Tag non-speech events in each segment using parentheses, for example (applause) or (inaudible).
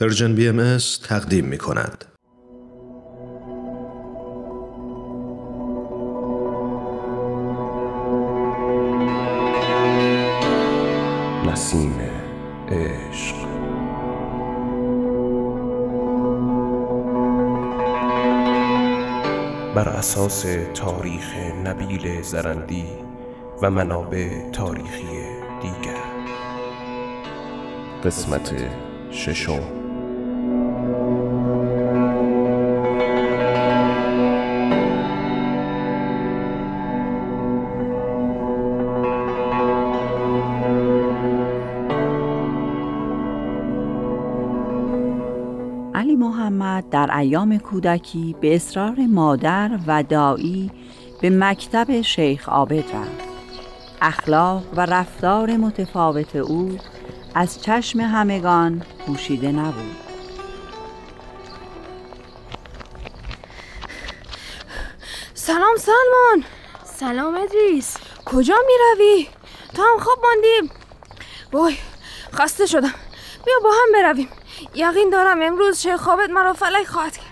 پرژن بی ام تقدیم می کند. نسیم عشق. بر اساس تاریخ نبیل زرندی و منابع تاریخی دیگر. قسمت ششم. در ایام کودکی به اصرار مادر و دایی به مکتب شیخ عابد رفت. اخلاق و رفتار متفاوت او از چشم همگان پوشیده نبود. سلام سلمان. سلام ادریس. کجا می روی؟ تو هم خواب ماندیم. وای خسته شدم. بیا با هم برویم. یقین دارم امروز شیخ خوابت مرا فلک خواهد کرد.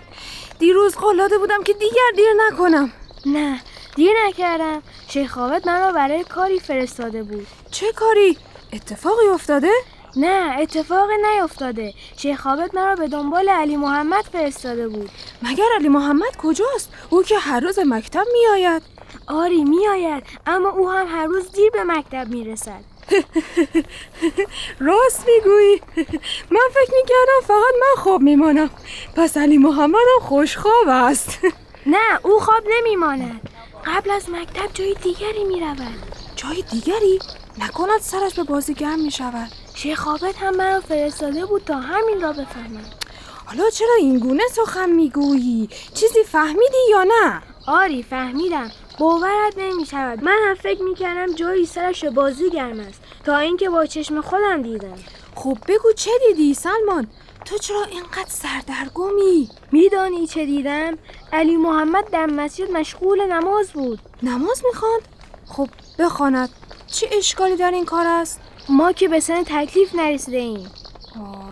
دیروز قول بودم که دیگر دیر نکنم. نه دیر نکردم. شیخ خوابت مرا برای کاری فرستاده بود. چه کاری؟ اتفاقی افتاده؟ نه اتفاقی نیفتاده شیخ خوابت مرا به دنبال علی محمد فرستاده بود. مگر علی محمد کجاست؟ او که هر روز مکتب می آید آری می آید اما او هم هر روز دیر به مکتب می رسد (laughs) راست می‌گویی. من فکر می‌کردم فقط من خواب میمانم. پس علی محمد هم خوشخواب است. (laughs) نه او خواب نمیماند. قبل از مکتب جای دیگری می‌رود. جای دیگری؟ نکند سرش به بازی گرم می‌شود. شیخابت هم مرا فرستاده بود تا همین را بفهمم. حالا چرا این گونه سخن می‌گویی؟ چیزی فهمیدی یا نه؟ آری فهمیدم. باورت نمی شود من هم فکر می کردم جایی سرش بازی گرم است تا اینکه با چشم خودم دیدم خب بگو چه دیدی سلمان تو چرا اینقدر سردرگمی؟ میدانی چه دیدم؟ علی محمد در مسجد مشغول نماز بود نماز می‌خواند؟ خب بخواند چه اشکالی در این کار است؟ ما که به سن تکلیف نرسیده ایم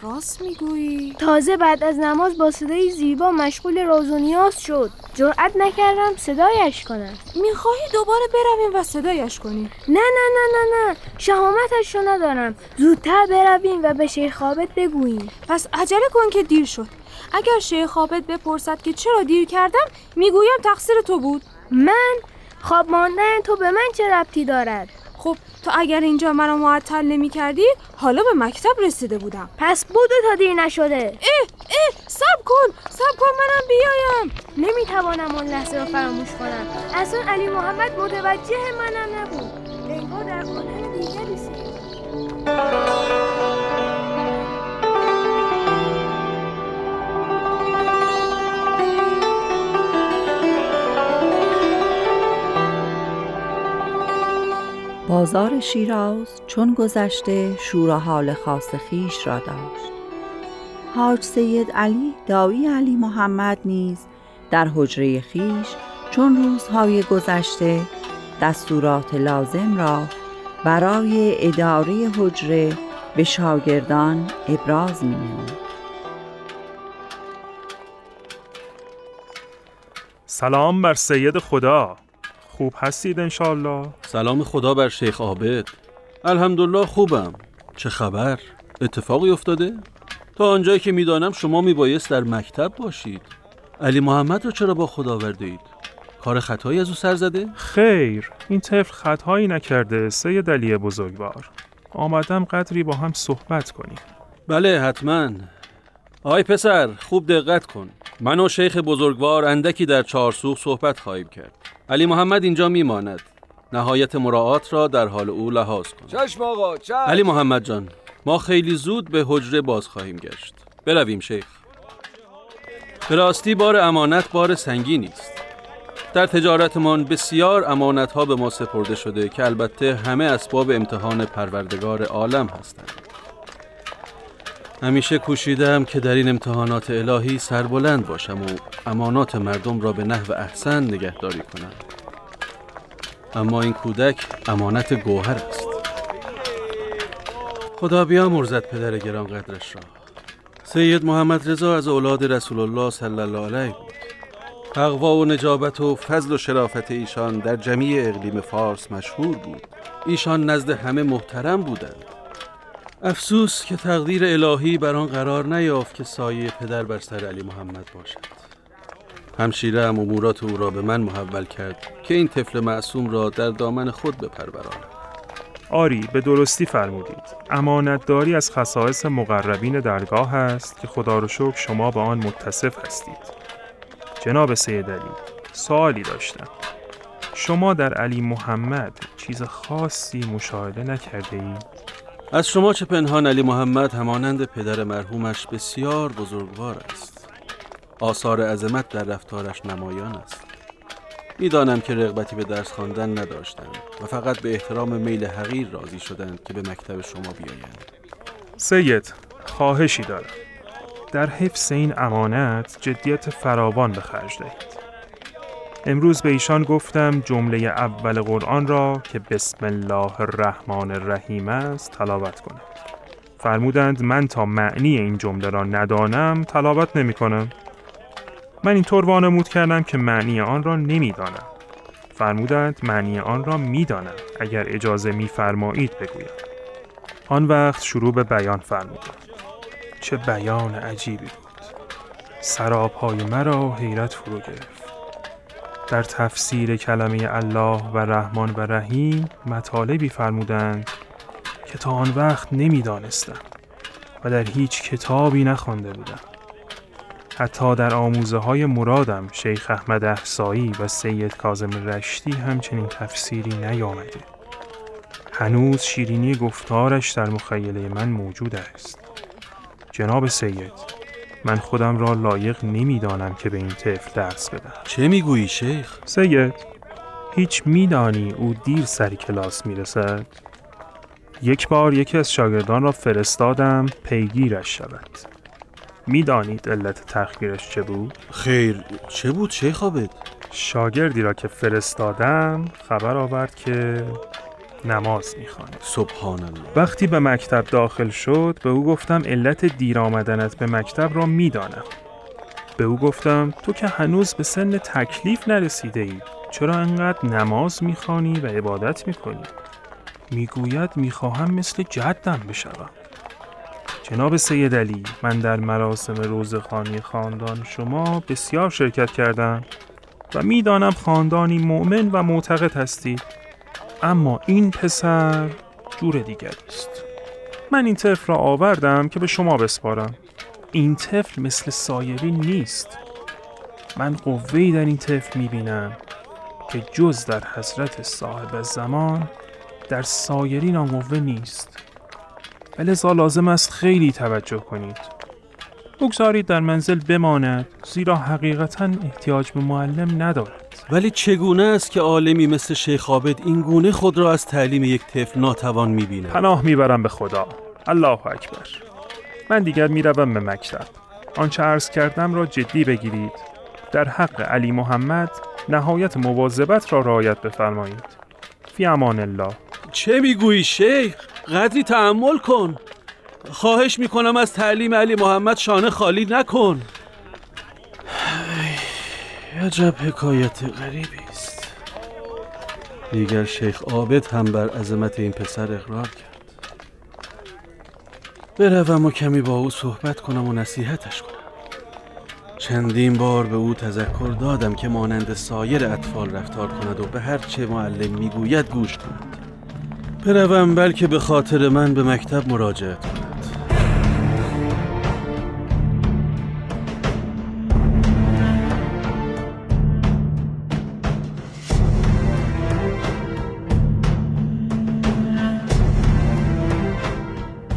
راست می‌گویی. تازه بعد از نماز با صدای زیبا مشغول راز و نیاز شد. جرأت نکردم صدایش کنم. می‌خواهی دوباره برویم و صدایش کنیم نه نه نه نه نه. شهامتش رو ندارم. زودتر برویم و به شیخ خوابت بگوییم. پس عجله کن که دیر شد. اگر شیخ خوابت بپرسد که چرا دیر کردم می‌گویم تقصیر تو بود. من؟ خواب ماندن تو به من چه ربطی دارد؟ خب تو اگر اینجا مرا معطل نمی کردی حالا به مکتب رسیده بودم. پس بودو تا دیر نشده. اه اه سب کن سب کن منم بیایم. نمی‌توانم اون لحظه رو فراموش کنم. اصلا علی محمد متوجه منم نبود. انگار در عالم دیگری بازار شیراز چون گذشته شور حال خاص خیش را داشت. حاج سید علی دایی علی محمد نیز در حجره خیش چون روزهای گذشته دستورات لازم را برای اداره حجره به شاگردان ابراز می سلام بر سید خدا. خوب هستید انشالله سلام خدا بر شیخ عابد. الحمدلله خوبم. چه خبر؟ اتفاقی افتاده؟ تا آنجایی که می‌دانم شما میبایست در مکتب باشید. علی محمد رو چرا با خدا آورده اید؟ کار خطایی از او سر زده؟ خیر این طفل خطایی نکرده سید علی بزرگوار. آمدم قدری با هم صحبت کنیم. بله حتما. آی پسر خوب دقت کن. من و شیخ بزرگوار اندکی در چهارسوخ صحبت خواهیم کرد. علی محمد اینجا میماند. نهایت مراعات را در حال او لحاظ کن. چشم آقا چشم. علی محمد جان ما خیلی زود به حجره باز خواهیم گشت. برویم شیخ. به راستی بار امانت بار سنگینی است در تجارتمان بسیار امانت ها به ما سپرده شده که البته همه اسباب امتحان پروردگار عالم هستند. همیشه کوشیدم که در این امتحانات الهی سربلند باشم و امانات مردم را به نحو احسن نگهداری کنم. اما این کودک امانت گوهر است. خدا بیا مرزد پدر گران قدرش را. سید محمد رضا از اولاد رسول الله صلی الله علیه بود. تقوا و نجابت و فضل و شرافت ایشان در جمیع اقلیم فارس مشهور بود. ایشان نزد همه محترم بودند. افسوس که تقدیر الهی بر آن قرار نیافت که سایه پدر بر سر علی محمد باشد. همشیره هم امورات او را به من محول کرد که این طفل معصوم را در دامن خود بپرورانم آری به درستی فرمودید. امانتداری از خصائص مقربین درگاه است که خدا رو شکر شما به آن متصف هستید. جناب سید علی سوالی داشتم. شما در علی محمد چیز خاصی مشاهده نکرده اید؟ از شما چه پنهان علی محمد همانند پدر مرحومش بسیار بزرگوار است. آثار عظمت در رفتارش نمایان است. می‌دانم که رغبتی به درس خواندن نداشتند و فقط به احترام میل حقیر راضی شدند که به مکتب شما بیایند. سید خواهشی دارم. در حفظ این امانت جدیت فراوان به خرج دهید. امروز به ایشان گفتم جمله اول قرآن را که بسم الله الرحمن الرحیم است تلاوت کنند فرمودند من تا معنی این جمله را ندانم تلاوت نمی کنم. من اینطور وانمود کردم که معنی آن را نمی‌دانم فرمودند معنی آن را می‌دانم اگر اجازه میفرمایید بگویم. آن وقت شروع به بیان فرمودند. چه بیان عجیبی بود. سرابهای مرا حیرت فرو گرفت. در تفسیر کلمه الله و رحمان و رحیم مطالبی فرمودند که تا آن وقت نمی‌دانستم و در هیچ کتابی نخوانده بودم. حتی در آموزه های مرادم شیخ احمد احسایی و سید کازم رشتی همچنین تفسیری نیامده. هنوز شیرینی گفتارش در مخیله من موجود است. جناب سید من خودم را لایق نمی‌دانم که به این طفل درس بدم چه می‌گویی شیخ؟ سید هیچ میدانی او دیر سری کلاس می‌رسد یک بار یکی از شاگردان را فرستادم پیگیرش شود می‌دانید علت تخگیرش چه بود؟ خیر چه بود شیخ عابد؟ شاگردی را که فرستادم خبر آورد که نماز می‌خواند سبحان الله وقتی به مکتب داخل شد به او گفتم علت دیر آمدنت به مکتب را می‌دانم. به او گفتم تو که هنوز به سن تکلیف نرسیده ای چرا انقدر نماز می‌خوانی و عبادت می‌کنی؟ می‌گوید می‌خواهم مثل جدم بشوم. جناب سید علی من در مراسم روزخانی خاندان شما بسیار شرکت کردم و می‌دانم خاندانی مؤمن و معتقد هستید اما این پسر جور دیگری است. من این طفل را آوردم که به شما بسپارم. این طفل مثل سایری نیست. من قوهی در این طفل می‌بینم که جز در حضرت صاحب زمان در سایرین آن قوه نیست ولذا لازم است خیلی توجه کنید. بگذارید در منزل بماند زیرا حقیقتا احتیاج به معلم ندارد. ولی چگونه است که عالمی مثل شیخ عابد این گونه خود را از تعلیم یک طفل ناتوان می‌بیند؟ پناه می‌برم به خدا. الله اکبر. من دیگر می‌روم به مکتب. آنچه عرض کردم را جدی بگیرید. در حق علی محمد نهایت مواظبت را رعایت بفرمایید. فی امان الله. چه می‌گویی شیخ؟ قدری تحمل کن. خواهش می‌کنم از تعلیم علی محمد شانه خالی نکن. عجب حکایت غریبی است. دیگر شیخ عابد هم بر عظمت این پسر اقرار کرد. بروم و کمی با او صحبت کنم و نصیحتش کنم. چندین بار به او تذکر دادم که مانند سایر اطفال رفتار کند و به هر چه معلم می‌گوید گوش کند. بروم بلکه به خاطر من به مکتب مراجعت کند